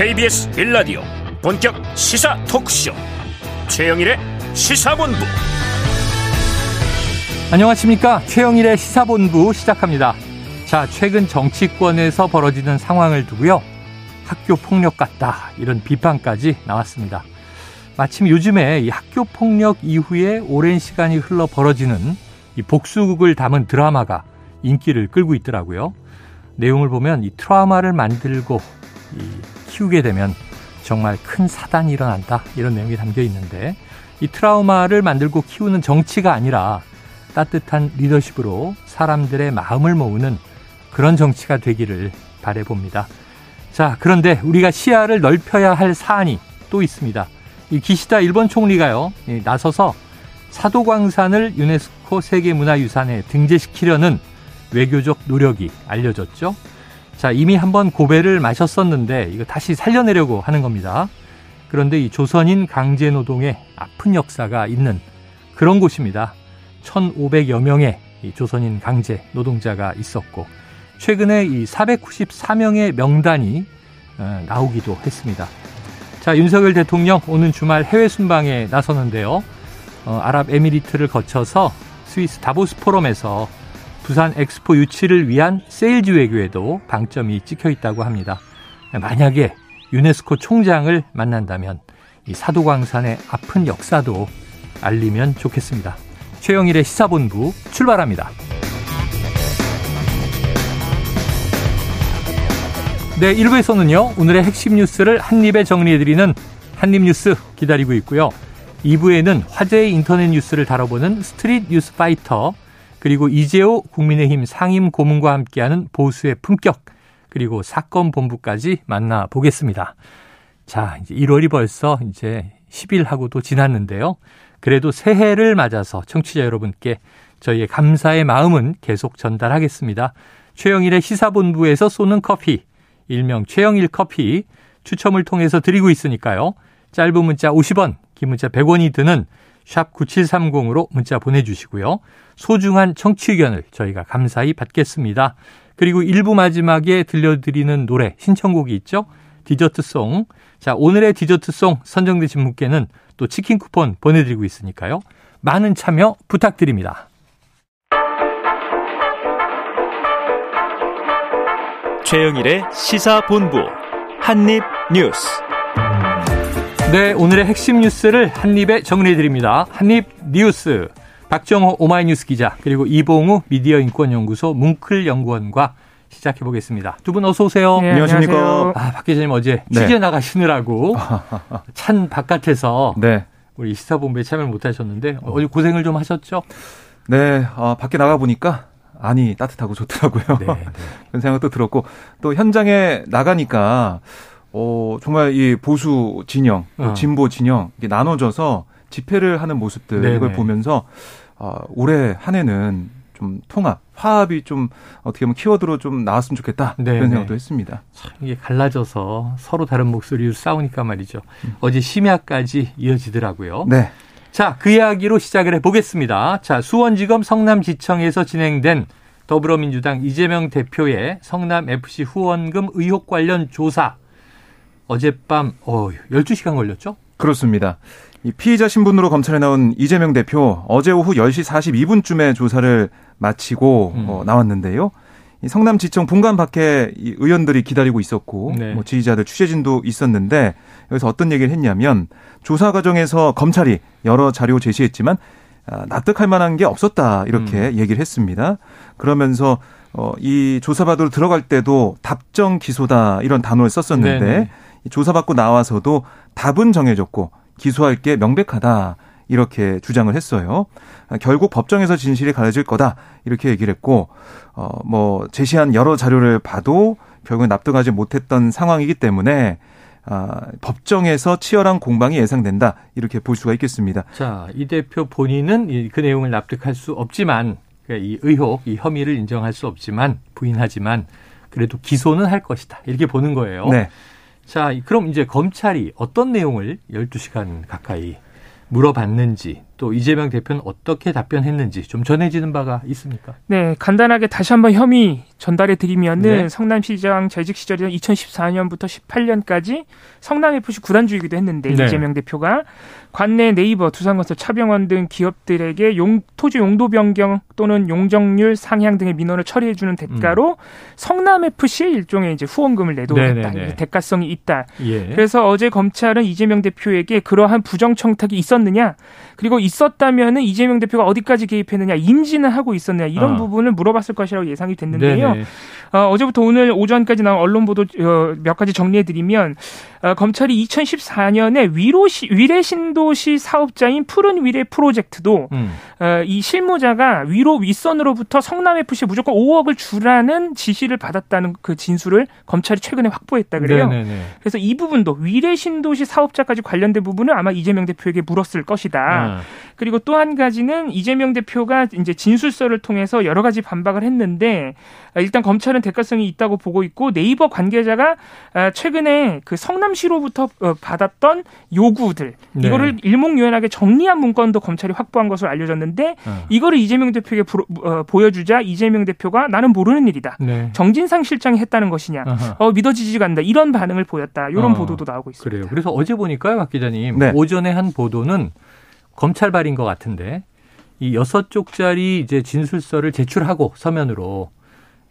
KBS 빌라디오 본격 시사 토크쇼 최영일의 시사본부 안녕하십니까 최영일의 시사본부 시작합니다. 자 최근 정치권에서 벌어지는 상황을 두고요 학교 폭력 같다 이런 비판까지 나왔습니다. 마침 요즘에 이 학교 폭력 이후에 오랜 시간이 흘러 벌어지는 이 복수극을 담은 드라마가 인기를 끌고 있더라고요. 내용을 보면 이 트라우마를 만들고 이 키우게 되면 정말 큰 사단이 일어난다 이런 내용이 담겨 있는데 이 트라우마를 만들고 키우는 정치가 아니라 따뜻한 리더십으로 사람들의 마음을 모으는 그런 정치가 되기를 바래봅니다. 자, 그런데 우리가 시야를 넓혀야 할 사안이 또 있습니다. 이 기시다 일본 총리가요, 나서서 사도광산을 유네스코 세계문화유산에 등재시키려는 외교적 노력이 알려졌죠. 자, 이미 한번 고배를 마셨었는데 이거 다시 살려내려고 하는 겁니다. 그런데 이 조선인 강제 노동의 아픈 역사가 있는 그런 곳입니다. 1,500여 명의 조선인 강제 노동자가 있었고 최근에 이 494명의 명단이 어, 나오기도 했습니다. 자, 윤석열 대통령 오는 주말 해외 순방에 나서는데요. 어, 아랍에미리트를 거쳐서 스위스 다보스 포럼에서 부산 엑스포 유치를 위한 세일즈 외교에도 방점이 찍혀 있다고 합니다. 만약에 유네스코 총장을 만난다면 이 사도광산의 아픈 역사도 알리면 좋겠습니다. 최영일의 시사본부 출발합니다. 네, 1부에서는요, 오늘의 핵심 뉴스를 한입에 정리해드리는 한입뉴스 기다리고 있고요. 2부에는 화제의 인터넷 뉴스를 다뤄보는 스트릿 뉴스 파이터, 그리고 이재호 국민의힘 상임 고문과 함께하는 보수의 품격, 그리고 사건 본부까지 만나보겠습니다. 자, 이제 1월이 벌써 이제 10일하고도 지났는데요. 그래도 새해를 맞아서 청취자 여러분께 저희의 감사의 마음은 계속 전달하겠습니다. 최영일의 시사본부에서 쏘는 커피, 일명 최영일 커피 추첨을 통해서 드리고 있으니까요. 짧은 문자 50원, 긴 문자 100원이 드는 샵 9730으로 문자 보내주시고요. 소중한 청취 의견을 저희가 감사히 받겠습니다. 그리고 1부 마지막에 들려드리는 노래 신청곡이 있죠. 디저트송. 자, 오늘의 디저트송 선정되신 분께는 또 치킨 쿠폰 보내드리고 있으니까요. 많은 참여 부탁드립니다. 최영일의 시사본부 한입뉴스. 네, 오늘의 핵심 뉴스를 한입에 정리해드립니다. 한입 뉴스. 박정호 오마이뉴스 기자 그리고 이봉우 미디어 인권연구소 뭉클 연구원과 시작해 보겠습니다. 두 분 어서 오세요. 네, 안녕하십니까. 아, 박 기자님 어제 네. 취재 나가시느라고 찬 바깥에서 네. 우리 시사본부에 참여를 못 하셨는데 어제 고생을 좀 하셨죠? 네, 어, 밖에 나가 보니까 안이 따뜻하고 좋더라고요. 네, 네. 그런 생각도 들었고 또 현장에 나가니까 어, 정말 이 보수 진영, 어. 진보 진영 이게 나눠져서 집회를 하는 모습들 네네. 이걸 보면서 어, 올해 한 해는 좀 통합, 화합이 좀 어떻게 보면 키워드로 좀 나왔으면 좋겠다 네네. 그런 생각도 했습니다. 참 이게 갈라져서 서로 다른 목소리로 싸우니까 말이죠. 음. 어제 심야까지 이어지더라고요. 네. 자, 그 이야기로 시작을 해보겠습니다. 자, 수원지검 성남지청에서 진행된 더불어민주당 이재명 대표의 성남FC 후원금 의혹 관련 조사. 어젯밤, 어, 12시간 걸렸죠? 그렇습니다. 이 피의자 신분으로 검찰에 나온 이재명 대표 어제 오후 10시 42분쯤에 조사를 마치고 음. 어, 나왔는데요. 이 성남지청 본관 밖에 이 의원들이 기다리고 있었고 네. 뭐 지지자들 취재진도 있었는데 여기서 어떤 얘기를 했냐면 조사 과정에서 검찰이 여러 자료 제시했지만 아, 납득할 만한 게 없었다 이렇게 음. 얘기를 했습니다. 그러면서 어, 이 조사받으러 들어갈 때도 답정 기소다 이런 단어를 썼었는데 네네. 조사받고 나와서도 답은 정해졌고 기소할 게 명백하다. 이렇게 주장을 했어요. 결국 법정에서 진실이 가려질 거다. 이렇게 얘기를 했고, 어, 뭐, 제시한 여러 자료를 봐도 결국에 납득하지 못했던 상황이기 때문에, 아, 법정에서 치열한 공방이 예상된다. 이렇게 볼 수가 있겠습니다. 자, 이 대표 본인은 그 내용을 납득할 수 없지만, 그러니까 이 의혹, 이 혐의를 인정할 수 없지만, 부인하지만, 그래도 기소는 할 것이다. 이렇게 보는 거예요. 네. 자, 그럼 이제 검찰이 어떤 내용을 12시간 가까이 물어봤는지 또 이재명 대표는 어떻게 답변했는지 좀 전해지는 바가 있습니까? 네, 간단하게 다시 한번 혐의 전달해 드리면은 네. 성남시장 재직 시절이던 2014년부터 18년까지 성남FC 구단주이기도 했는데 네. 이재명 대표가 관내 네이버, 두산건설, 차병원 등 기업들에게 용, 토지 용도 변경 또는 용적률 상향 등의 민원을 처리해 주는 대가로 음. 성남 FC에 일종의 이제 후원금을 내도했다. 대가성이 있다. 예. 그래서 어제 검찰은 이재명 대표에게 그러한 부정 청탁이 있었느냐, 그리고 있었다면은 이재명 대표가 어디까지 개입했느냐, 인지는 하고 있었느냐 이런 어. 부분을 물어봤을 것이라고 예상이 됐는데요. 어, 어제부터 오늘 오전까지 나온 언론 보도 어, 몇 가지 정리해 드리면 어, 검찰이 2014년에 위로시, 위례 신도시 사업자인 푸른 위례 프로젝트도 음. 어, 이 실무자가 위로 윗선으로부터 성남 FC에 무조건 5억을 주라는 지시를 받았다는 그 진술을 검찰이 최근에 확보했다 그래요. 네네네. 그래서 이 부분도 위례 신도시 사업자까지 관련된 부분은 아마 이재명 대표에게 물었을 것이다. 음. 그리고 또 한 가지는 이재명 대표가 이제 진술서를 통해서 여러 가지 반박을 했는데 일단 검찰은 대가성이 있다고 보고 있고 네이버 관계자가 아, 최근에 그 성남시로부터 어, 받았던 요구들 네. 이거를 일목요연하게 정리한 문건도 검찰이 확보한 것으로 알려졌는데 어. 이거를 이재명 대표에게 어, 보여주자 이재명 대표가 나는 모르는 일이다. 네. 정진상 실장이 했다는 것이냐. 어, 믿어지지가 않는다. 이런 반응을 보였다. 이런 어. 보도도 나오고 있습니다. 그래요. 그래서 어제 보니까요, 박 기자님. 네. 오전에 한 보도는 검찰 발인 것 같은데 이 여섯 쪽짜리 이제 진술서를 제출하고 서면으로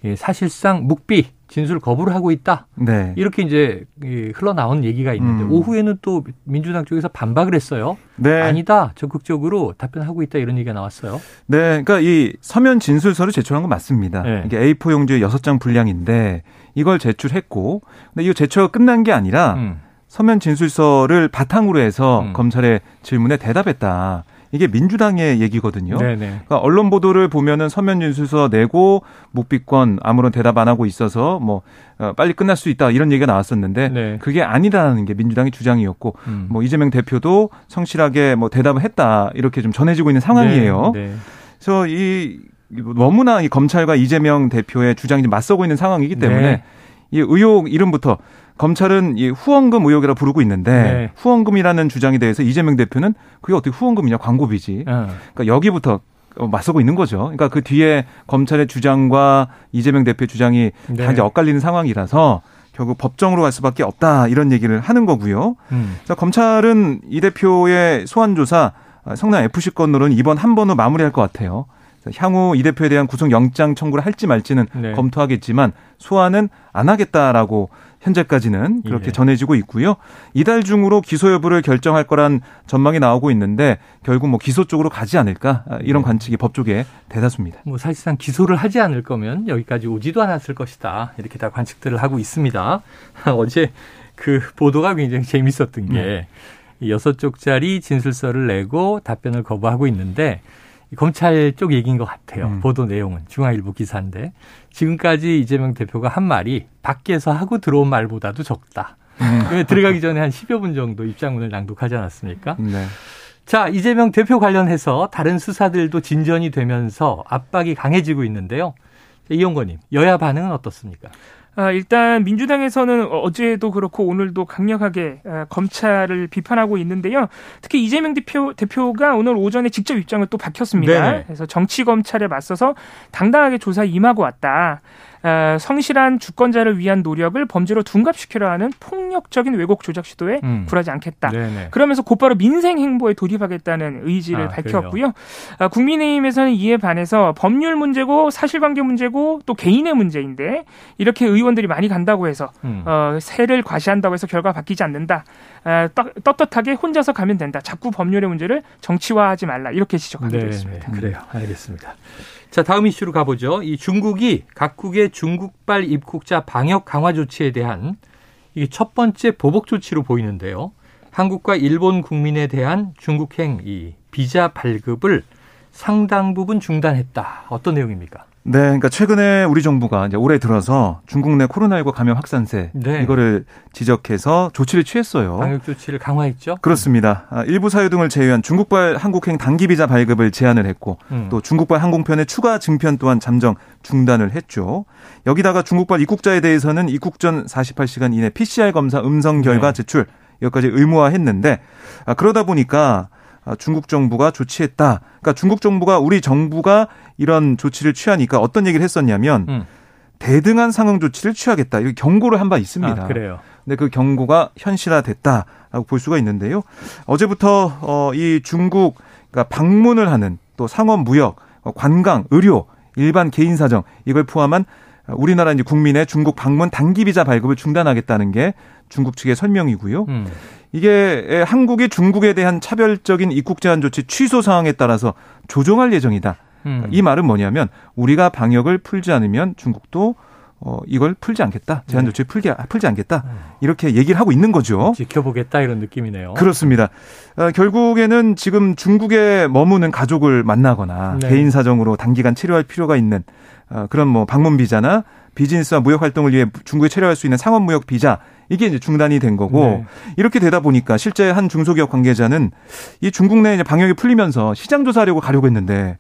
예, 사실상 묵비 진술 거부를 하고 있다. 네. 이렇게 이제 흘러나온 얘기가 있는데 음. 오후에는 또 민주당 쪽에서 반박을 했어요. 네. 아니다. 적극적으로 답변하고 있다 이런 얘기가 나왔어요. 네. 그러니까 이 서면 진술서를 제출한 건 맞습니다. 네. 이게 A4 용지의 6장 분량인데 이걸 제출했고 근데 이거 제출가 끝난 게 아니라 음. 서면 진술서를 바탕으로 해서 음. 검찰의 질문에 대답했다. 이게 민주당의 얘기거든요. 그러니까 언론 보도를 보면은 서면 진술서 내고 묵비권 아무런 대답 안 하고 있어서 뭐 어, 빨리 끝날 수 있다 이런 얘기가 나왔었는데 네. 그게 아니라는 게 민주당의 주장이었고 음. 뭐 이재명 대표도 성실하게 뭐 대답을 했다 이렇게 좀 전해지고 있는 상황이에요. 네. 네. 그래서 이 너무나 이 검찰과 이재명 대표의 주장이 좀 맞서고 있는 상황이기 때문에 네. 이 의혹 이름부터 검찰은 이 후원금 의혹이라 부르고 있는데 네. 후원금이라는 주장에 대해서 이재명 대표는 그게 어떻게 후원금이냐 광고비지. 어. 그러니까 여기부터 맞서고 있는 거죠. 그러니까 그 뒤에 검찰의 주장과 이재명 대표의 주장이 네. 다 이제 엇갈리는 상황이라서 결국 법정으로 갈 수밖에 없다 이런 얘기를 하는 거고요. 음. 자, 검찰은 이 대표의 소환 조사 성남 FC 건으로는 이번 한 번으로 마무리할 것 같아요. 향후 이 대표에 대한 구속 영장 청구를 할지 말지는 네. 검토하겠지만 소환은 안 하겠다라고 현재까지는 그렇게 예. 전해지고 있고요. 이달 중으로 기소 여부를 결정할 거란 전망이 나오고 있는데 결국 뭐 기소 쪽으로 가지 않을까 이런 네. 관측이 법조계 대다수입니다. 뭐 사실상 기소를 하지 않을 거면 여기까지 오지도 않았을 것이다 이렇게 다 관측들을 하고 있습니다. 어제 그 보도가 굉장히 재밌었던 게 네. 여섯 쪽짜리 진술서를 내고 답변을 거부하고 있는데 검찰 쪽 얘기인 것 같아요. 음. 보도 내용은 중앙일보 기사인데 지금까지 이재명 대표가 한 말이 밖에서 하고 들어온 말보다도 적다. 음. 들어가기 전에 한 10여 분 정도 입장문을 낭독하지 않았습니까? 네. 자, 이재명 대표 관련해서 다른 수사들도 진전이 되면서 압박이 강해지고 있는데요. 이용건님, 여야 반응은 어떻습니까? 아, 일단 민주당에서는 어제도 그렇고 오늘도 강력하게 아, 검찰을 비판하고 있는데요. 특히 이재명 대표 대표가 오늘 오전에 직접 입장을 또 밝혔습니다. 네네. 그래서 정치 검찰에 맞서서 당당하게 조사에 임하고 왔다. 어, 성실한 주권자를 위한 노력을 범죄로 둔갑시키려 하는 폭력적인 왜곡 조작 시도에 음. 굴하지 않겠다. 네네. 그러면서 곧바로 민생 행보에 돌입하겠다는 의지를 아, 밝혔고요. 어, 국민의힘에서는 이에 반해서 법률 문제고 사실관계 문제고 또 개인의 문제인데 이렇게 의원들이 많이 간다고 해서 음. 어, 세를 과시한다고 해서 결과 바뀌지 않는다. 어, 떳떳하게 혼자서 가면 된다. 자꾸 법률의 문제를 정치화하지 말라. 이렇게 지적하게 네, 됐습니다. 그래요. 알겠습니다. 자, 다음 이슈로 가보죠. 이 중국이 각국의 중국발 입국자 방역 강화 조치에 대한 이게 첫 번째 보복 조치로 보이는데요. 한국과 일본 국민에 대한 중국행 이 비자 발급을 상당 부분 중단했다. 어떤 내용입니까? 네, 그러니까 최근에 우리 정부가 이제 올해 들어서 중국 내 코로나19 감염 확산세 네. 이거를 지적해서 조치를 취했어요. 방역 조치를 강화했죠? 그렇습니다. 아, 일부 사유 등을 제외한 중국발 항국행 단기 비자 발급을 제한을 했고 음. 또 중국발 항공편의 추가 증편 또한 잠정 중단을 했죠. 여기다가 중국발 입국자에 대해서는 입국 전 48시간 이내 PCR 검사 음성 결과 네. 제출 여기까지 의무화했는데 아, 그러다 보니까 아, 중국 정부가 조치했다. 그러니까 중국 정부가 우리 정부가 이런 조치를 취하니까 어떤 얘기를 했었냐면 음. 대등한 상응 조치를 취하겠다. 이렇게 경고를 한 바 있습니다. 아, 그래요. 근데 그 경고가 현실화됐다라고 볼 수가 있는데요. 어제부터 어, 이 중국 그러니까 방문을 하는 또 상업 무역, 어, 관광, 의료, 일반 개인 사정 이걸 포함한 우리나라 이제 국민의 중국 방문 단기 비자 발급을 중단하겠다는 게 중국 측의 설명이고요. 음. 이게 한국이 중국에 대한 차별적인 입국 제한 조치 취소 상황에 따라서 조정할 예정이다. 음. 이 말은 뭐냐면 우리가 방역을 풀지 않으면 중국도 어, 이걸 풀지 않겠다. 제한 네. 조치 풀지, 풀지 않겠다. 음. 이렇게 얘기를 하고 있는 거죠. 지켜보겠다 이런 느낌이네요. 그렇습니다. 어, 결국에는 지금 중국에 머무는 가족을 만나거나 네. 개인 사정으로 단기간 체류할 필요가 있는 어, 그런 뭐 방문 비자나 비즈니스와 무역 활동을 위해 중국에 체류할 수 있는 상업 무역 비자 이게 이제 중단이 된 거고 네. 이렇게 되다 보니까 실제 한 중소기업 관계자는 이 중국 내 이제 방역이 풀리면서 시장 조사하려고 가려고 했는데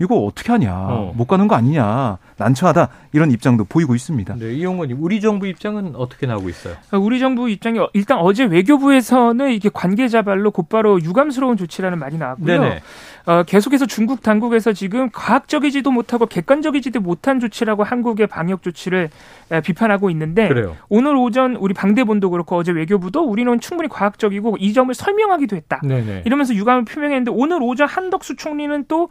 이거 어떻게 하냐 어. 못 가는 거 아니냐 난처하다 이런 입장도 보이고 있습니다. 네, 이용건님 우리 정부 입장은 어떻게 나오고 있어요? 아, 우리 정부 입장이 일단 어제 외교부에서는 이게 관계자발로 곧바로 유감스러운 조치라는 말이 나왔고요. 네네. 어, 계속해서 중국 당국에서 지금 과학적이지도 못하고 객관적이지도 못한 조치라고 한국의 방역 조치를 비판하고 있는데 그래요. 오늘 오전 우리 방대본도 그렇고 어제 외교부도 우리는 충분히 과학적이고 이 점을 설명하기도 했다. 네네. 이러면서 유감을 표명했는데 오늘 오전 한덕수 총리는 또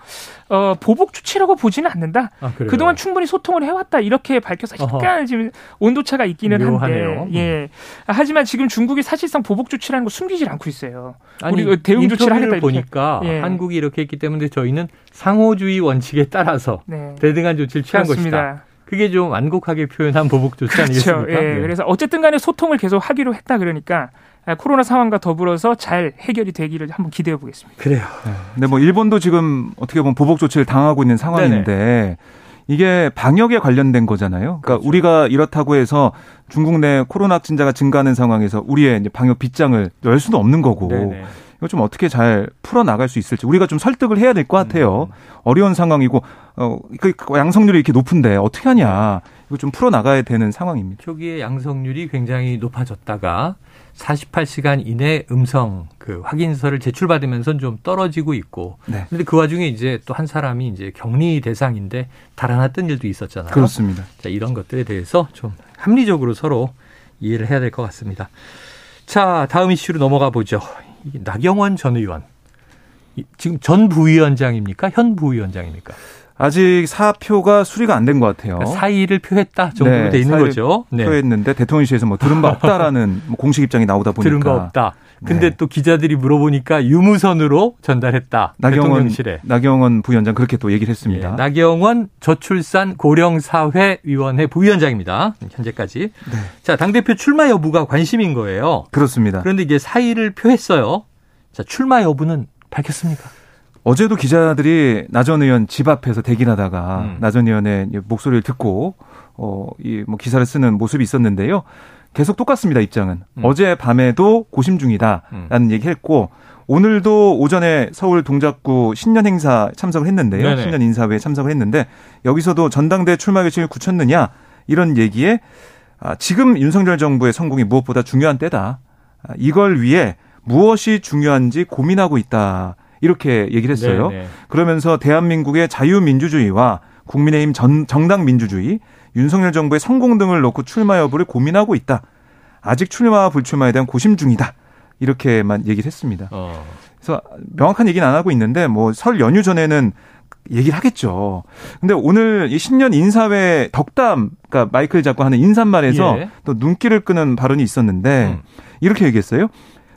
어, 보복 조치라고 보지는 않는다. 아, 그동안 충분히 소통을 해왔다 이렇게 밝혀서 약간 어허. 지금 온도차가 있기는 묘하네요. 한데 예. 하지만 지금 중국이 사실상 보복 조치라는 거 숨기질 않고 있어요. 아니, 우리 대응 조치를 하겠다 보니까 예. 한국이 이렇게 했기 때문에 저희는 상호주의 원칙에 따라서 네. 대등한 조치를 취한 그렇습니다. 것이다. 그게 좀 완곡하게 표현한 보복 조치 그렇죠. 아니겠습니까? 예. 네. 그래서 어쨌든 간에 소통을 계속 하기로 했다 그러니까 코로나 상황과 더불어서 잘 해결이 되기를 한번 기대해 보겠습니다. 그래요. 네. 근데 뭐 일본도 지금 어떻게 보면 보복 조치를 당하고 있는 상황인데 네네. 이게 방역에 관련된 거잖아요. 그러니까 그렇죠. 우리가 이렇다고 해서 중국 내 코로나 확진자가 증가하는 상황에서 우리의 방역 빗장을 열 수는 없는 거고 네네. 이거 좀 어떻게 잘 풀어 나갈 수 있을지 우리가 좀 설득을 해야 될 것 같아요. 음. 어려운 상황이고 어 그 양성률이 이렇게 높은데 어떻게 하냐. 이거 좀 풀어 나가야 되는 상황입니다. 초기에 양성률이 굉장히 높아졌다가 48시간 이내 음성 그 확인서를 제출받으면서 좀 떨어지고 있고. 네. 근데 그 와중에 이제 또 한 사람이 이제 격리 대상인데 달아났던 일도 있었잖아요. 그렇습니다. 자, 이런 것들에 대해서 좀 합리적으로 서로 이해를 해야 될 것 같습니다. 자, 다음 이슈로 넘어가 보죠. 나경원 전 의원. 지금 전 부위원장입니까? 현 부위원장입니까? 아직 사표가 수리가 안 된 것 같아요. 그러니까 사의를 표했다 정도로 네, 돼 있는 거죠. 네. 표했는데 대통령실에서 뭐 들은 바 없다라는 뭐 공식 입장이 나오다 보니까 들은 바 없다. 근데 네. 또 기자들이 물어보니까 유무선으로 전달했다. 나경원, 대통령실에. 나경원 부위원장 그렇게 또 얘기를 했습니다. 네, 나경원 저출산 고령사회위원회 부위원장입니다. 현재까지. 네. 자, 당대표 출마 여부가 관심인 거예요. 그렇습니다. 그런데 이제 사의를 표했어요. 자, 출마 여부는 밝혔습니까? 어제도 기자들이 나전 의원 집 앞에서 대기 하다가 음. 나전 의원의 목소리를 듣고 어, 이 뭐 기사를 쓰는 모습이 있었는데요. 계속 똑같습니다, 입장은. 음. 어제 밤에도 고심 중이다라는 음. 얘기 했고 오늘도 오전에 서울 동작구 신년 행사 참석을 했는데요. 네네. 신년 인사회에 참석을 했는데 여기서도 전당대 출마 결심을 굳혔느냐 이런 얘기에 아, 지금 윤석열 정부의 성공이 무엇보다 중요한 때다. 아, 이걸 위해 무엇이 중요한지 고민하고 있다. 이렇게 얘기를 했어요. 네네. 그러면서 대한민국의 자유민주주의와 국민의힘 전, 정당 민주주의, 윤석열 정부의 성공 등을 놓고 출마 여부를 고민하고 있다. 아직 출마와 불출마에 대한 고심 중이다. 이렇게만 얘기를 했습니다. 어. 그래서 명확한 얘기는 안 하고 있는데 뭐 설 연휴 전에는 얘기를 하겠죠. 근데 오늘 이 신년 인사회 덕담, 그러니까 마이크를 잡고 하는 인사말에서 예. 또 눈길을 끄는 발언이 있었는데 음. 이렇게 얘기했어요.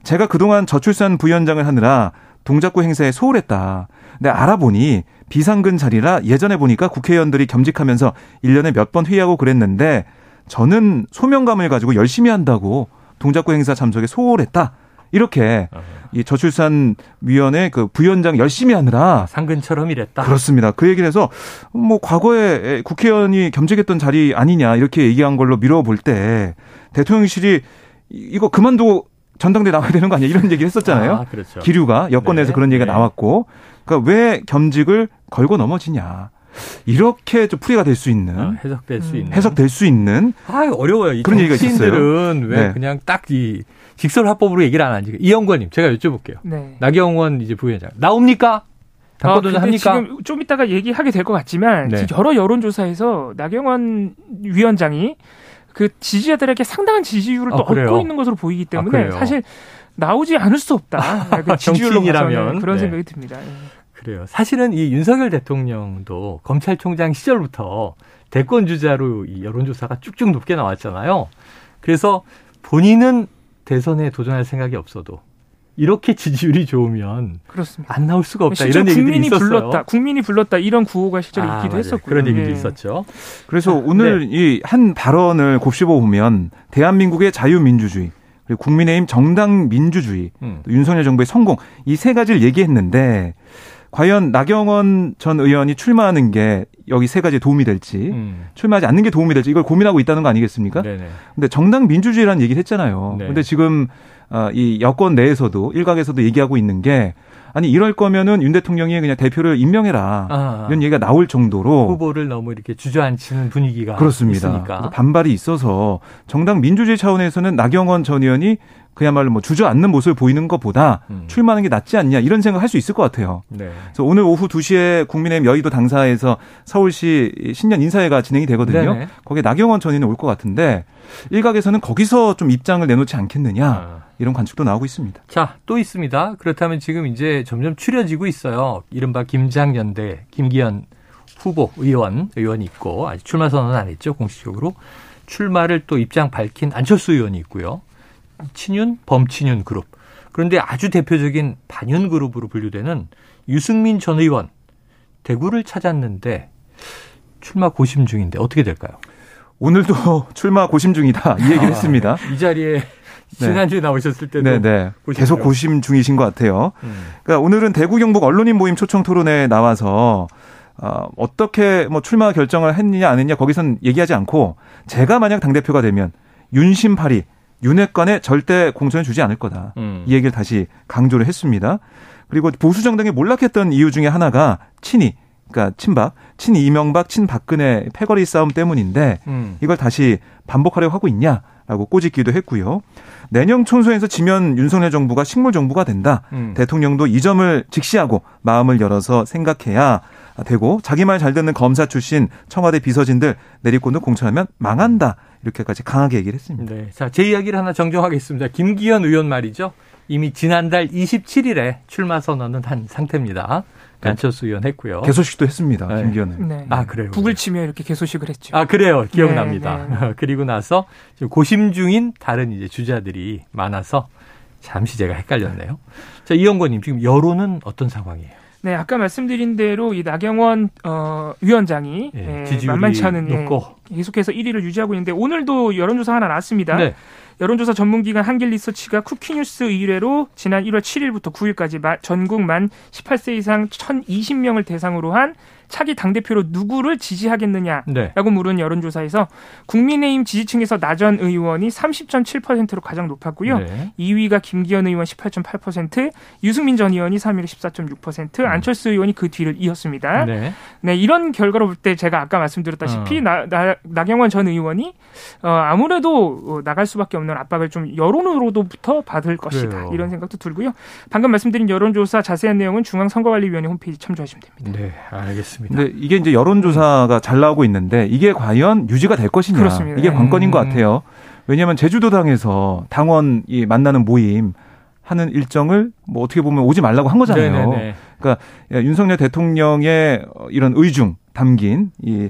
제가 그동안 저출산 부위원장을 하느라 동작구 행사에 소홀했다. 근데 알아보니 비상근 자리라 예전에 보니까 국회의원들이 겸직하면서 1년에 몇 번 회의하고 그랬는데 저는 소명감을 가지고 열심히 한다고 동작구 행사 참석에 소홀했다. 이렇게 이 저출산 위원회 그 부위원장 열심히 하느라 상근처럼 일했다. 그렇습니다. 그 얘기를 해서 뭐 과거에 국회의원이 겸직했던 자리 아니냐 이렇게 얘기한 걸로 미뤄볼 때 대통령실이 이거 그만두고 전당대 나와야 되는 거 아니야 이런 얘기를 했었잖아요. 아, 그렇죠. 기류가 여권에서 네. 그런 얘기가 네. 나왔고 그러니까 왜 겸직을 걸고 넘어지냐. 이렇게 좀 풀이가 될 수 있는 아, 해석될 수 음. 있는 해석될 수 있는 아 어려워요. 그런 얘기가 있었어요. 왜 네. 그냥 딱 이 직설화법으로 얘기를 안 하니까 이영권님 제가 여쭤볼게요. 네. 나경원 이제 부위원장 나옵니까? 당권 도전 아, 합니까? 지금 좀 이따가 얘기하게 될 것 같지만 네. 여러 여론조사에서 나경원 위원장이 그 지지자들에게 상당한 지지율을 아, 또 그래요? 얻고 있는 것으로 보이기 아, 때문에 아, 사실 나오지 않을 수 없다. 그 지지율로 그런 네. 생각이 듭니다. 예. 그래요. 사실은 이 윤석열 대통령도 검찰총장 시절부터 대권 주자로 이 여론조사가 쭉쭉 높게 나왔잖아요. 그래서 본인은 대선에 도전할 생각이 없어도 이렇게 지지율이 좋으면 그렇습니다. 안 나올 수가 없다 이런 얘기들이 국민이 있었어요. 불렀다, 국민이 불렀다 이런 구호가 실제로 아, 있기도 맞아요. 했었고요. 그런 얘기도 네. 있었죠. 그래서 자, 오늘 네. 이한 발언을 곱씹어 보면 대한민국의 자유민주주의 그리고 국민의힘 정당 민주주의, 음. 윤석열 정부의 성공 이 세 가지를 얘기했는데 과연 나경원 전 의원이 출마하는 게 여기 세 가지 도움이 될지 음. 출마하지 않는 게 도움이 될지 이걸 고민하고 있다는 거 아니겠습니까? 네네. 근데 정당 민주주의라는 얘기를 했잖아요. 네. 근데 지금 어, 이 여권 내에서도 일각에서도 얘기하고 있는 게 아니 이럴 거면은 윤 대통령이 그냥 대표를 임명해라 아, 이런 얘기가 나올 정도로 후보를 너무 이렇게 주저앉히는 분위기가 그렇습니다. 있으니까. 반발이 있어서 정당 민주주의 차원에서는 나경원 전 의원이 그야말로 뭐 주저앉는 모습을 보이는 것보다 음. 출마하는 게 낫지 않냐 이런 생각 할 수 있을 것 같아요. 네. 그래서 오늘 오후 2시에 국민의힘 여의도 당사에서 서울시 신년 인사회가 진행이 되거든요. 네네. 거기에 나경원 전 의원이 올 것 같은데 일각에서는 거기서 좀 입장을 내놓지 않겠느냐. 아. 이런 관측도 나오고 있습니다. 자, 또 있습니다. 그렇다면 지금 이제 점점 추려지고 있어요. 이른바 김장연대 김기현 후보 의원 의원이 있고 아직 출마 선언은 안 했죠 공식적으로 출마를 또 입장 밝힌 안철수 의원이 있고요. 친윤, 범친윤 그룹. 그런데 아주 대표적인 반윤 그룹으로 분류되는 유승민 전 의원 대구를 찾았는데 출마 고심 중인데 어떻게 될까요? 오늘도 출마 고심 중이다 이 얘기를 아, 했습니다. 이 자리에 네. 지난주에 나오셨을 때도 네, 네. 계속 고심 중이신 것 같아요. 음. 그러니까 오늘은 대구 경북 언론인 모임 초청 토론회에 나와서 어, 어떻게 뭐 출마 결정을 했느냐 안 했느냐 거기선 얘기하지 않고 제가 만약 당 대표가 되면 윤심파리 윤핵관에 절대 공천을 주지 않을 거다. 음. 이 얘기를 다시 강조를 했습니다. 그리고 보수 정당이 몰락했던 이유 중에 하나가 친이 그러니까 친박, 친 이명박, 친 박근혜 패거리 싸움 때문인데 음. 이걸 다시 반복하려고 하고 있냐 라고 꼬집기도 했고요. 내년 총선에서 지면 윤석열 정부가 식물 정부가 된다. 음. 대통령도 이 점을 직시하고 마음을 열어서 생각해야 되고 자기 말 잘 듣는 검사 출신 청와대 비서진들 내리꽂는 공천하면 망한다. 이렇게까지 강하게 얘기를 했습니다. 네. 자, 제 이야기를 하나 정정하겠습니다. 김기현 의원 말이죠. 이미 지난달 27일에 출마 선언은 한 상태입니다. 안철수 의원 했고요. 개소식도 했습니다. 네. 김기현은. 네. 아 그래요. 북을 치며 이렇게 개소식을 했죠. 아 그래요. 기억납니다. 네, 네. 그리고 나서 고심 중인 다른 이제 주자들이 많아서 잠시 제가 헷갈렸네요. 자 이영권님 지금 여론은 어떤 상황이에요? 네, 아까 말씀드린 대로 이 나경원 어, 위원장이 예, 예, 만만치 않은 예, 계속해서 1위를 유지하고 있는데 오늘도 여론조사 하나 나왔습니다. 네. 여론조사 전문기관 한길리서치가 쿠키뉴스 의뢰로 지난 1월 7일부터 9일까지 전국 만 18세 이상 1,020명을 대상으로 한 차기 당대표로 누구를 지지하겠느냐라고 네. 물은 여론조사에서 국민의힘 지지층에서 나전 의원이 30.7%로 가장 높았고요. 네. 2위가 김기현 의원 18.8%, 유승민 전 의원이 3위로 14.6%, 음. 안철수 의원이 그 뒤를 이었습니다. 네, 네 이런 결과로 볼 때 제가 아까 말씀드렸다시피 어. 나, 나, 나경원 전 의원이 어, 아무래도 어, 나갈 수밖에 없는 압박을 좀 여론으로부터 받을 것이다. 그래요. 이런 생각도 들고요. 방금 말씀드린 여론조사 자세한 내용은 중앙선거관리위원회 홈페이지 참조하시면 됩니다. 네, 알겠습니다. 그렇습니다. 근데 이게 이제 여론조사가 잘 나오고 있는데 이게 과연 유지가 될 것이냐 그렇습니다. 이게 관건인 음. 것 같아요. 왜냐하면 제주도당에서 당원이 만나는 모임 하는 일정을 뭐 어떻게 보면 오지 말라고 한 거잖아요. 네네네. 그러니까 윤석열 대통령의 이런 의중 담긴 이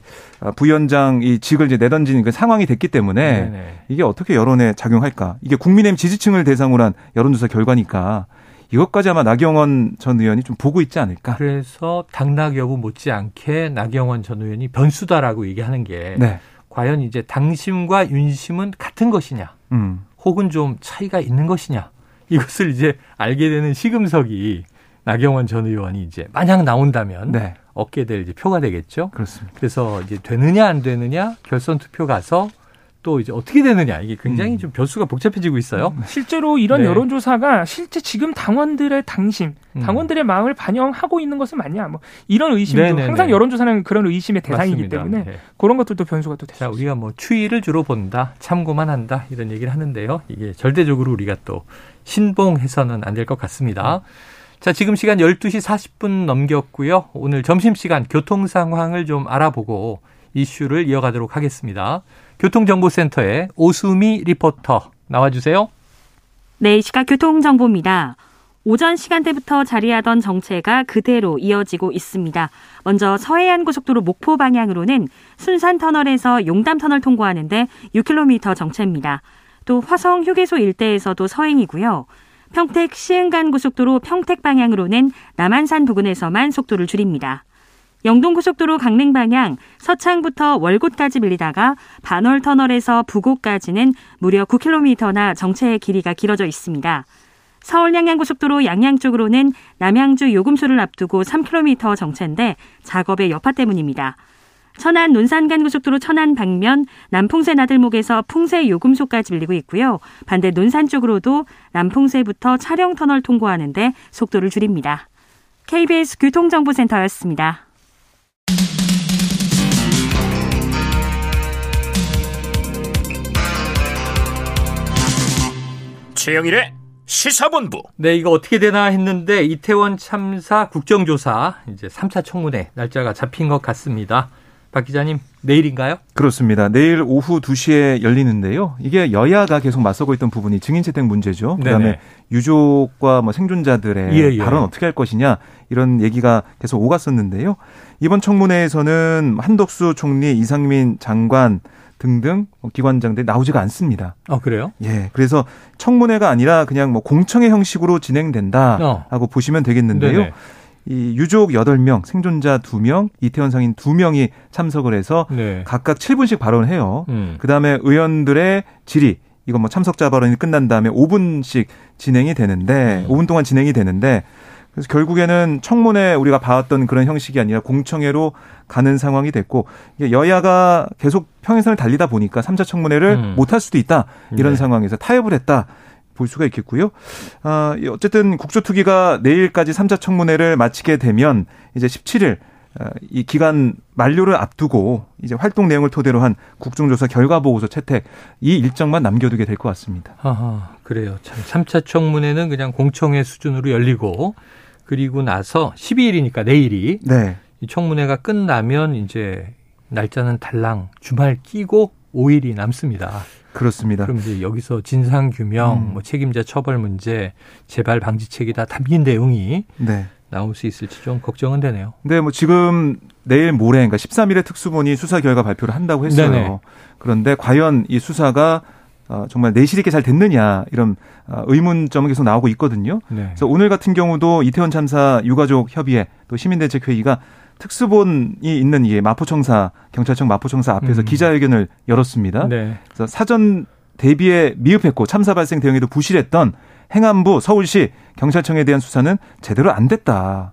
부위원장 이 직을 이제 내던진 그 상황이 됐기 때문에 네네. 이게 어떻게 여론에 작용할까? 이게 국민의힘 지지층을 대상으로 한 여론조사 결과니까 이것까지 아마 나경원 전 의원이 좀 보고 있지 않을까. 그래서 당락 여부 못지않게 나경원 전 의원이 변수다라고 얘기하는 게 네. 과연 이제 당심과 윤심은 같은 것이냐, 음. 혹은 좀 차이가 있는 것이냐 이것을 이제 알게 되는 시금석이 나경원 전 의원이 이제 만약 나온다면 네. 얻게 될 이제 표가 되겠죠. 그렇습니다. 그래서 이제 되느냐 안 되느냐 결선 투표 가서 또 이제 어떻게 되느냐 이게 굉장히 음. 좀 변수가 복잡해지고 있어요. 음. 실제로 이런 네. 여론조사가 실제 지금 당원들의 당심, 음. 당원들의 마음을 반영하고 있는 것은 맞냐? 뭐 이런 의심도 네네네. 항상 여론조사는 그런 의심의 대상이기 맞습니다. 때문에 네. 그런 것들도 변수가 또. 자, 우리가 뭐 추이를 주로 본다, 참고만 한다 이런 얘기를 하는데요. 이게 절대적으로 우리가 또 신봉해서는 안 될 것 같습니다. 자, 지금 시간 12시 40분 넘겼고요. 오늘 점심시간 교통 상황을 좀 알아보고 이슈를 이어가도록 하겠습니다. 교통정보센터의 오수미 리포터 나와주세요. 네, 시각 교통정보입니다. 오전 시간대부터 자리하던 정체가 그대로 이어지고 있습니다. 먼저 서해안 고속도로 목포 방향으로는 순산 터널에서 용담 터널 통과하는데 6km 정체입니다. 또 화성 휴게소 일대에서도 서행이고요. 평택 시흥간 고속도로 평택 방향으로는 남한산 부근에서만 속도를 줄입니다. 영동고속도로 강릉 방향 서창부터 월곶까지 밀리다가 반월 터널에서 부곡까지는 무려 9km나 정체의 길이가 길어져 있습니다. 서울 양양고속도로 양양 쪽으로는 남양주 요금소를 앞두고 3km 정체인데 작업의 여파 때문입니다. 천안 논산간 고속도로 천안 방면 남풍새 나들목에서 풍새 요금소까지 밀리고 있고요. 반대 논산 쪽으로도 남풍새부터 차량 터널 통과하는데 속도를 줄입니다. KBS 교통정보센터였습니다. 최영일의 시사본부. 네, 이거 어떻게 되나 했는데 이태원 참사 국정조사 이제 3차 청문회 날짜가 잡힌 것 같습니다. 박 기자님, 내일인가요? 그렇습니다. 내일 오후 2시에 열리는데요. 이게 여야가 계속 맞서고 있던 부분이 증인 채택 문제죠. 그다음에 네네. 유족과 뭐 생존자들의 예, 예. 발언 어떻게 할 것이냐 이런 얘기가 계속 오갔었는데요. 이번 청문회에서는 한덕수 총리, 이상민 장관 등등 뭐 기관장들 나오지가 않습니다. 아 그래요? 예. 그래서 청문회가 아니라 그냥 뭐 공청회 형식으로 진행된다라고 어. 보시면 되겠는데요. 네네. 이 유족 8명, 생존자 2명, 이태원 상인 2명이 참석을 해서 네. 각각 7분씩 발언을 해요. 음. 그다음에 의원들의 질의 이거 뭐 참석자 발언이 끝난 다음에 5분씩 진행이 되는데 음. 5분 동안 진행이 되는데 그래서 결국에는 청문회 우리가 봐왔던 그런 형식이 아니라 공청회로 가는 상황이 됐고 여야가 계속 평행선을 달리다 보니까 3차 청문회를 음. 못할 수도 있다 이런 네. 상황에서 타협을 했다. 볼 수가 있겠고요. 아, 어쨌든 국조특위가 내일까지 3차 청문회를 마치게 되면 이제 17일 아, 이 기간 만료를 앞두고 이제 활동 내용을 토대로 한 국정조사 결과 보고서 채택 이 일정만 남겨두게 될 것 같습니다. 아하, 그래요. 참 3차 청문회는 그냥 공청회 수준으로 열리고 그리고 나서 12일이니까 내일이 네. 이 청문회가 끝나면 이제 날짜는 달랑 주말 끼고 5일이 남습니다. 그렇습니다. 그럼 이제 여기서 진상 규명, 음. 뭐 책임자 처벌 문제, 재발 방지책이 다 담긴 내용이 네. 나올 수 있을지 좀 걱정은 되네요. 네, 뭐 지금 내일 모레 그러니까 13일에 특수본이 수사 결과 발표를 한다고 했어요. 네네. 그런데 과연 이 수사가 어, 정말 내실 있게 잘 됐느냐 이런 어, 의문점은 계속 나오고 있거든요. 네. 그래서 오늘 같은 경우도 이태원 참사 유가족 협의회 또 시민대책회의가 특수본이 있는 이 마포청사 경찰청 마포청사 앞에서 음. 기자회견을 열었습니다. 네. 그래서 사전 대비에 미흡했고 참사 발생 대응에도 부실했던 행안부 서울시 경찰청에 대한 수사는 제대로 안 됐다.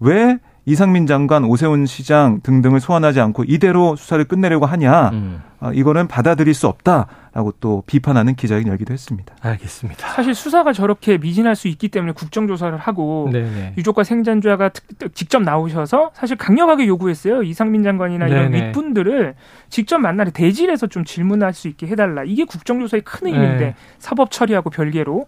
왜 이상민 장관, 오세훈 시장 등등을 소환하지 않고 이대로 수사를 끝내려고 하냐? 음. 어, 이거는 받아들일 수 없다라고 또 비판하는 기자회견 열기도 했습니다. 알겠습니다. 사실 수사가 저렇게 미진할 수 있기 때문에 국정조사를 하고 네네. 유족과 생존자가 직접 나오셔서 사실 강력하게 요구했어요. 이상민 장관이나 이런 네네. 윗분들을 직접 만나서 대질해서 좀 질문할 수 있게 해달라. 이게 국정조사의 큰 의미인데 네. 사법 처리하고 별개로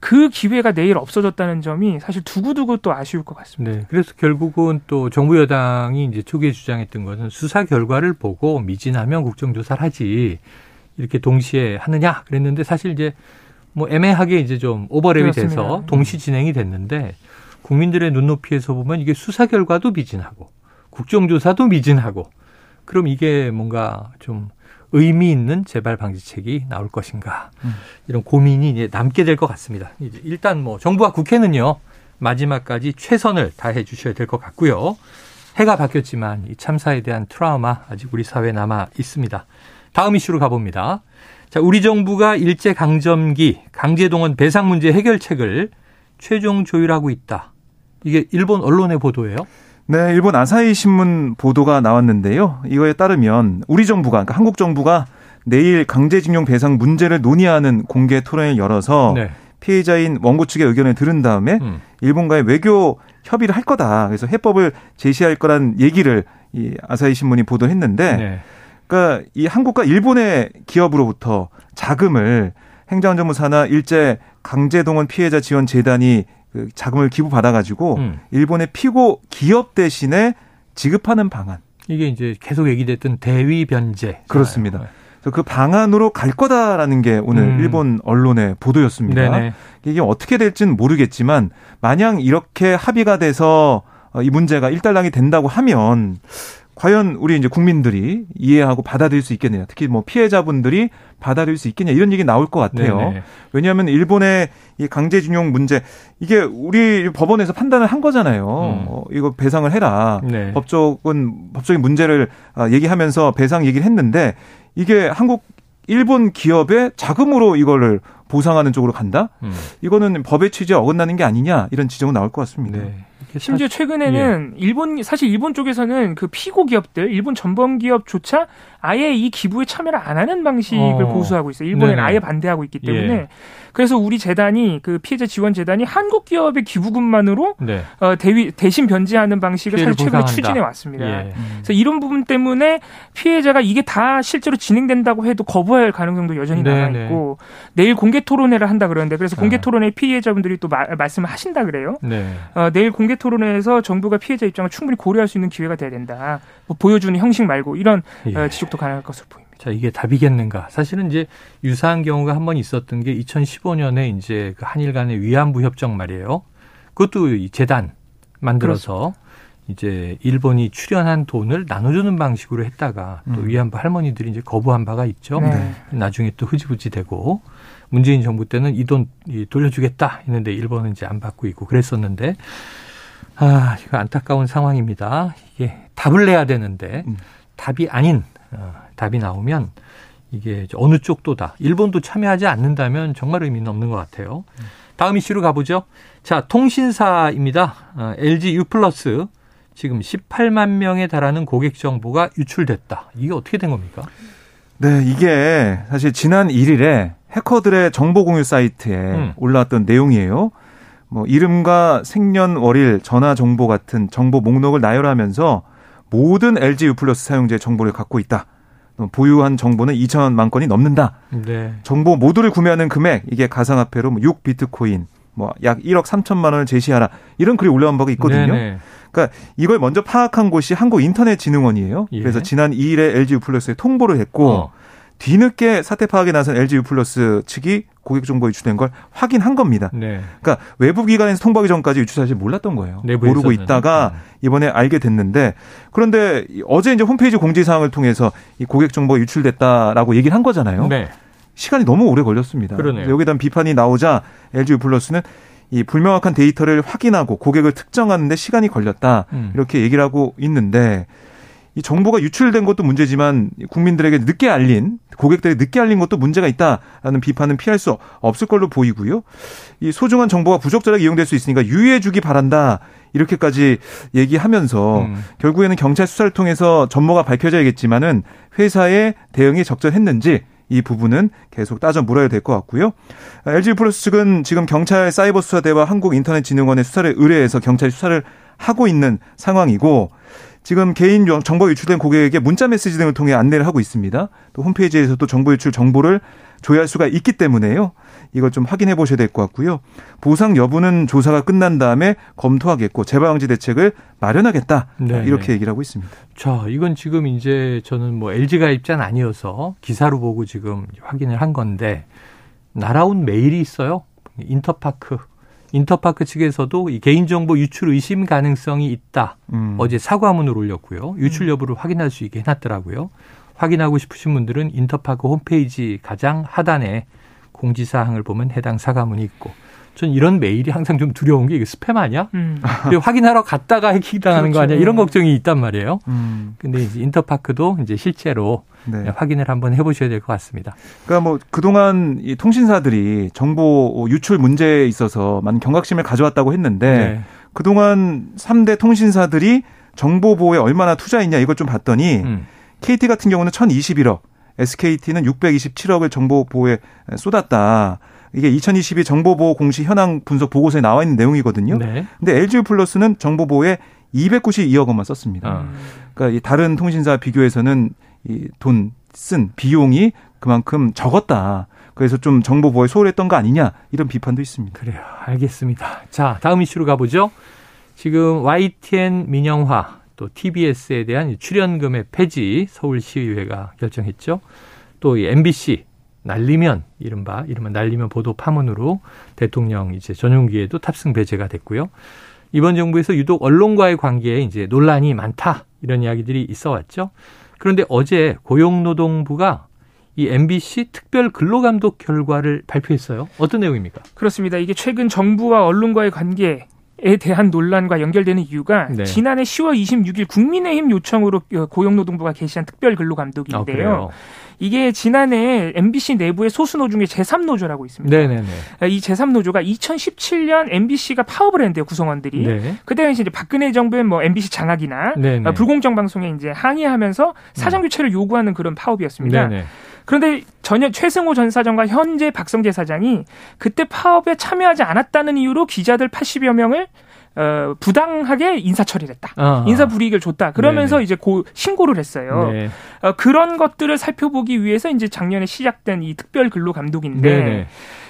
그 기회가 내일 없어졌다는 점이 사실 두고두고 또 아쉬울 것 같습니다. 네. 그래서 결국은 또 정부 여당이 이제 초기에 주장했던 것은 수사 결과를 보고 미진하면 국정조사 조사를 하지 이렇게 동시에 하느냐 그랬는데 사실 이제 뭐 애매하게 이제 좀 오버랩이 그렇습니다. 돼서 동시 진행이 됐는데 국민들의 눈높이에서 보면 이게 수사 결과도 미진하고 국정조사도 미진하고 그럼 이게 뭔가 좀 의미 있는 재발 방지책이 나올 것인가 음. 이런 고민이 이제 남게 될 것 같습니다. 이제 일단 뭐 정부와 국회는요 마지막까지 최선을 다해 주셔야 될 것 같고요. 해가 바뀌었지만 이 참사에 대한 트라우마 아직 우리 사회에 남아 있습니다. 다음 이슈로 가봅니다. 자, 우리 정부가 일제 강점기 강제동원 배상 문제 해결책을 최종 조율하고 있다. 이게 일본 언론의 보도예요? 네, 일본 아사히 신문 보도가 나왔는데요. 이거에 따르면 우리 정부가 그러니까 한국 정부가 내일 강제징용 배상 문제를 논의하는 공개 토론을 열어서 네. 피해자인 원고 측의 의견을 들은 다음에 음. 일본과의 외교 협의를 할 거다. 그래서 해법을 제시할 거란 얘기를 이 아사히 신문이 보도했는데 네. 그러니까 이 한국과 일본의 기업으로부터 자금을 행정안전부사나 일제 강제동원 피해자 지원 재단이 그 자금을 기부 받아 가지고 음. 일본의 피고 기업 대신에 지급하는 방안. 이게 이제 계속 얘기됐던 대위 변제. 그렇습니다. 네. 그 방안으로 갈 거다라는 게 오늘 음. 일본 언론의 보도였습니다. 네네. 이게 어떻게 될지는 모르겠지만 마냥 이렇게 합의가 돼서 이 문제가 일단락이 된다고 하면 과연 우리 이제 국민들이 이해하고 받아들일 수 있겠느냐. 특히 뭐 피해자분들이 받아들일 수 있겠냐. 이런 얘기 나올 것 같아요. 네네. 왜냐하면 일본의 이 강제징용 문제 이게 우리 법원에서 판단을 한 거잖아요. 음. 어, 이거 배상을 해라. 네. 법적은 법적인 문제를 아, 얘기하면서 배상 얘기를 했는데 이게 한국 일본 기업의 자금으로 이거를 보상하는 쪽으로 간다? 음. 이거는 법의 취지에 어긋나는 게 아니냐 이런 지적은 나올 것 같습니다. 네. 심지어 최근에는 예. 일본 사실 일본 쪽에서는 그 피고 기업들, 일본 전범 기업조차 아예 이 기부에 참여를 안 하는 방식을 어. 고수하고 있어요. 일본은 아예 반대하고 있기 때문에 예. 그래서 우리 재단이 그 피해자 지원 재단이 한국 기업의 기부금만으로 네. 어, 대위, 대신 변제하는 방식을 사실 최근에 추진해 왔습니다. 예. 그래서 이런 부분 때문에 피해자가 이게 다 실제로 진행된다고 해도 거부할 가능성도 여전히 네, 남아 있고 네. 내일 공개 토론회를 한다 그러는데 그래서 공개 아. 토론회 피해자분들이 또 마, 말씀을 하신다 그래요. 네. 어, 내일 공개 토론회에서 정부가 피해자 입장을 충분히 고려할 수 있는 기회가 돼야 된다. 뭐 보여주는 형식 말고 이런 예. 어, 지적도 가능할 것으로 보입니다. 자, 이게 답이겠는가? 사실은 이제 유사한 경우가 한 번 있었던 게 2015년에 이제 그 한일 간의 위안부 협정 말이에요. 그것도 재단 만들어서 그렇습니다. 이제 일본이 출연한 돈을 나눠주는 방식으로 했다가 또 음. 위안부 할머니들이 이제 거부한 바가 있죠. 네. 나중에 또 흐지부지 되고 문재인 정부 때는 이 돈 돌려주겠다 했는데 일본은 이제 안 받고 있고 그랬었는데 아, 이거 안타까운 상황입니다. 이게 답을 내야 되는데 음. 답이 아닌 어, 답이 나오면 이게 어느 쪽도 다 일본도 참여하지 않는다면 정말 의미는 없는 것 같아요. 다음 이슈로 가보죠. 자, 통신사입니다. 어, LG U 플러스 지금 18만 명에 달하는 고객 정보가 유출됐다. 이게 어떻게 된 겁니까? 네, 이게 사실 지난 1일에 해커들의 정보 공유 사이트에 음. 올라왔던 내용이에요. 뭐 이름과 생년월일, 전화 정보 같은 정보 목록을 나열하면서 모든 LG U 플러스 사용자의 정보를 갖고 있다. 보유한 정보는 2천만 건이 넘는다. 네. 정보 모두를 구매하는 금액 이게 가상화폐로 6뭐 비트코인 뭐 약 1억 3천만 원을 제시하라 이런 글이 올라온 바가 있거든요. 네네. 그러니까 이걸 먼저 파악한 곳이 한국인터넷진흥원이에요. 예. 그래서 지난 2일에 LG U 플러스에 통보를 했고 어. 뒤늦게 사태 파악에 나선 LG U 플러스 측이 고객 정보 유출된 걸 확인한 겁니다. 네. 그러니까 외부 기관에서 통보하기 전까지 유출 사실 몰랐던 거예요. 모르고 있다가 네. 이번에 알게 됐는데 그런데 어제 이제 홈페이지 공지 사항을 통해서 이 고객 정보가 유출됐다라고 얘기를 한 거잖아요. 네. 시간이 너무 오래 걸렸습니다. 그러네요. 여기에 대한 비판이 나오자 LG U 플러스는 이 불명확한 데이터를 확인하고 고객을 특정하는데 시간이 걸렸다 음. 이렇게 얘기를 하고 있는데 이 정보가 유출된 것도 문제지만 국민들에게 늦게 알린 고객들이 늦게 알린 것도 문제가 있다라는 비판은 피할 수 없을 걸로 보이고요. 이 소중한 정보가 부적절하게 이용될 수 있으니까 유의해 주기 바란다. 이렇게까지 얘기하면서 음. 결국에는 경찰 수사를 통해서 전모가 밝혀져야겠지만은 회사의 대응이 적절했는지 이 부분은 계속 따져 물어야 될 것 같고요. LG 플러스 측은 지금 경찰 사이버 수사대와 한국인터넷진흥원의 수사를 의뢰해서 경찰이 수사를 하고 있는 상황이고 지금 개인 정보 유출된 고객에게 문자 메시지 등을 통해 안내를 하고 있습니다. 또 홈페이지에서도 정보 유출 정보를 조회할 수가 있기 때문에요. 이걸 좀 확인해 보셔야 될 것 같고요. 보상 여부는 조사가 끝난 다음에 검토하겠고 재발 방지 대책을 마련하겠다. 네네. 이렇게 얘기를 하고 있습니다. 자, 이건 지금 이제 저는 뭐 LG 가입자는 아니어서 기사로 보고 지금 확인을 한 건데 날아온 메일이 있어요. 인터파크 인터파크 측에서도 이 개인정보 유출 의심 가능성이 있다. 음. 어제 사과문을 올렸고요. 유출 여부를 확인할 수 있게 해놨더라고요. 확인하고 싶으신 분들은 인터파크 홈페이지 가장 하단에 공지사항을 보면 해당 사과문이 있고 전 이런 메일이 항상 좀 두려운 게 이게 스팸 아니야? 음. 확인하러 갔다가 해킹당하는 그렇죠. 거 아니야? 이런 걱정이 있단 말이에요. 음. 근데 이제 인터파크도 이제 실제로 네. 확인을 한번 해보셔야 될 것 같습니다. 그러니까 뭐 그동안 이 통신사들이 정보 유출 문제에 있어서 많은 경각심을 가져왔다고 했는데 네. 그동안 3대 통신사들이 정보 보호에 얼마나 투자했냐 이걸 좀 봤더니 음. KT 같은 경우는 1,021억, SKT는 627억을 정보 보호에 쏟았다. 이게 2022 정보보호 공시 현황 분석 보고서에 나와 있는 내용이거든요. 네. 근데 LG 플러스는 정보보호에 292억 원만 썼습니다. 아. 그러니까 이 다른 통신사 비교해서는 이 돈 쓴 비용이 그만큼 적었다. 그래서 좀 정보 보호에 소홀했던 거 아니냐 이런 비판도 있습니다. 그래요. 알겠습니다. 자, 다음 이슈로 가보죠. 지금 YTN 민영화 또 TBS에 대한 출연금의 폐지 서울시의회가 결정했죠. 또 MBC 날리면 이른바 이른바 날리면 보도 파문으로 대통령 이제 전용기에도 탑승 배제가 됐고요. 이번 정부에서 유독 언론과의 관계에 이제 논란이 많다 이런 이야기들이 있어 왔죠. 그런데 어제 고용노동부가 이 MBC 특별 근로감독 결과를 발표했어요. 어떤 내용입니까? 그렇습니다. 이게 최근 정부와 언론과의 관계 에 대한 논란과 연결되는 이유가 네. 지난해 10월 26일 국민의힘 요청으로 고용노동부가 게시한 특별 근로감독인데요. 아, 이게 지난해 MBC 내부의 소수노 중에 제3노조라고 있습니다. 네네네. 이 제3노조가 2017년 MBC가 파업을 했는데요, 구성원들이. 네. 그때 당시 이제 박근혜 정부의 뭐 MBC 장악이나 네네. 불공정 방송에 이제 항의하면서 사정 교체를 요구하는 그런 파업이었습니다. 네네. 그런데 전혀 최승호 전 사장과 현재 박성재 사장이 그때 파업에 참여하지 않았다는 이유로 기자들 80여 명을 어, 부당하게 인사 처리를 했다. 아. 인사 불이익을 줬다. 그러면서 네네. 이제 고 신고를 했어요. 네. 어, 그런 것들을 살펴보기 위해서 이제 작년에 시작된 이 특별 근로 감독인데 네네.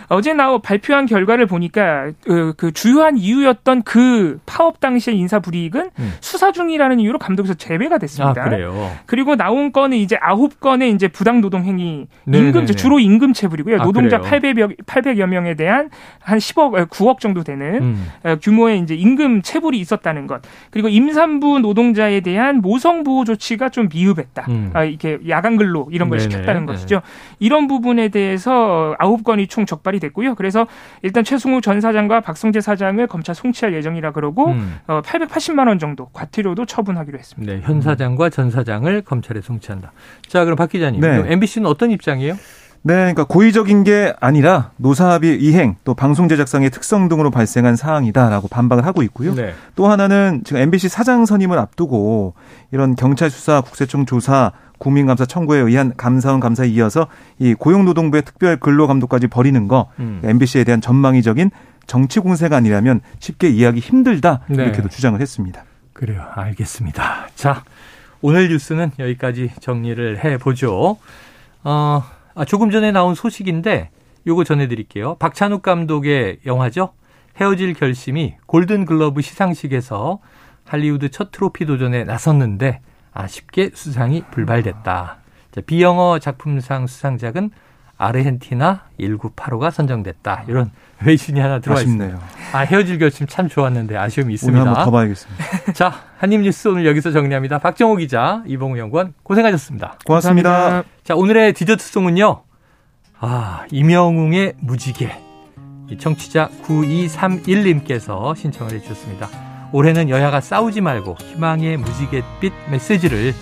어제 나오 발표한 결과를 보니까 그, 그 주요한 이유였던 그 파업 당시의 인사 불이익은 음. 수사 중이라는 이유로 감독에서 제외가 됐습니다. 아, 그래요. 그리고 나온 건은 이제 아홉 건의 이제 부당 노동 행위 임금 주로 임금 체불이고요. 아, 노동자 800여 800여 명에 대한 한 10억 9억 정도 되는 음. 어, 규모의 이제 임금 체불이 있었다는 것. 그리고 임산부 노동자에 대한 모성 보호 조치가 좀 미흡했다. 음. 아, 이렇게 야간 근로 이런 걸 네네. 시켰다는 것이죠. 이런 부분에 대해서 아홉 건이 총 적발 이 됐고요. 그래서 일단 최승우 전 사장과 박성재 사장을 검찰 송치할 예정이라 그러고 음. 어, 880만 원 정도 과태료도 처분하기로 했습니다. 네, 현 사장과 전 사장을 검찰에 송치한다. 자, 그럼 박 기자님, 네. MBC는 어떤 입장이에요? 네, 그러니까 고의적인 게 아니라 노사합의 이행 또 방송 제작상의 특성 등으로 발생한 사항이다라고 반박을 하고 있고요. 네. 또 하나는 지금 MBC 사장 선임을 앞두고 이런 경찰 수사, 국세청 조사, 국민감사 청구에 의한 감사원 감사에 이어서 이 고용노동부의 특별 근로감독까지 벌이는 거 음. MBC에 대한 전망이적인 정치 공세가 아니라면 쉽게 이해하기 힘들다 네. 이렇게도 주장을 했습니다. 그래요. 알겠습니다. 자, 오늘 뉴스는 여기까지 정리를 해 보죠. 어, 아, 조금 전에 나온 소식인데 요거 전해 드릴게요. 박찬욱 감독의 영화죠. 헤어질 결심이 골든 글러브 시상식에서 할리우드 첫 트로피 도전에 나섰는데 아쉽게 수상이 불발됐다. 자, 비영어 작품상 수상작은 아르헨티나 1985가 선정됐다. 이런 외신이 하나 들어와 있네요. 아 헤어질 결심 참 좋았는데 아쉬움이 있습니다. 오늘 한번 더 봐야겠습니다. 자 한입 뉴스 오늘 여기서 정리합니다. 박정호 기자, 이봉우 연구원 고생하셨습니다. 고맙습니다. 감사합니다. 자 오늘의 디저트송은요. 아 임영웅의 무지개. 청취자 9231님께서 신청을 해주셨습니다. 올해는 여야가 싸우지 말고 희망의 무지갯빛 메시지를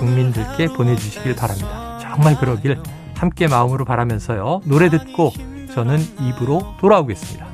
국민들께 보내주시길 바랍니다. 정말 그러길 함께 마음으로 바라면서요. 노래 듣고 저는 입으로 돌아오겠습니다.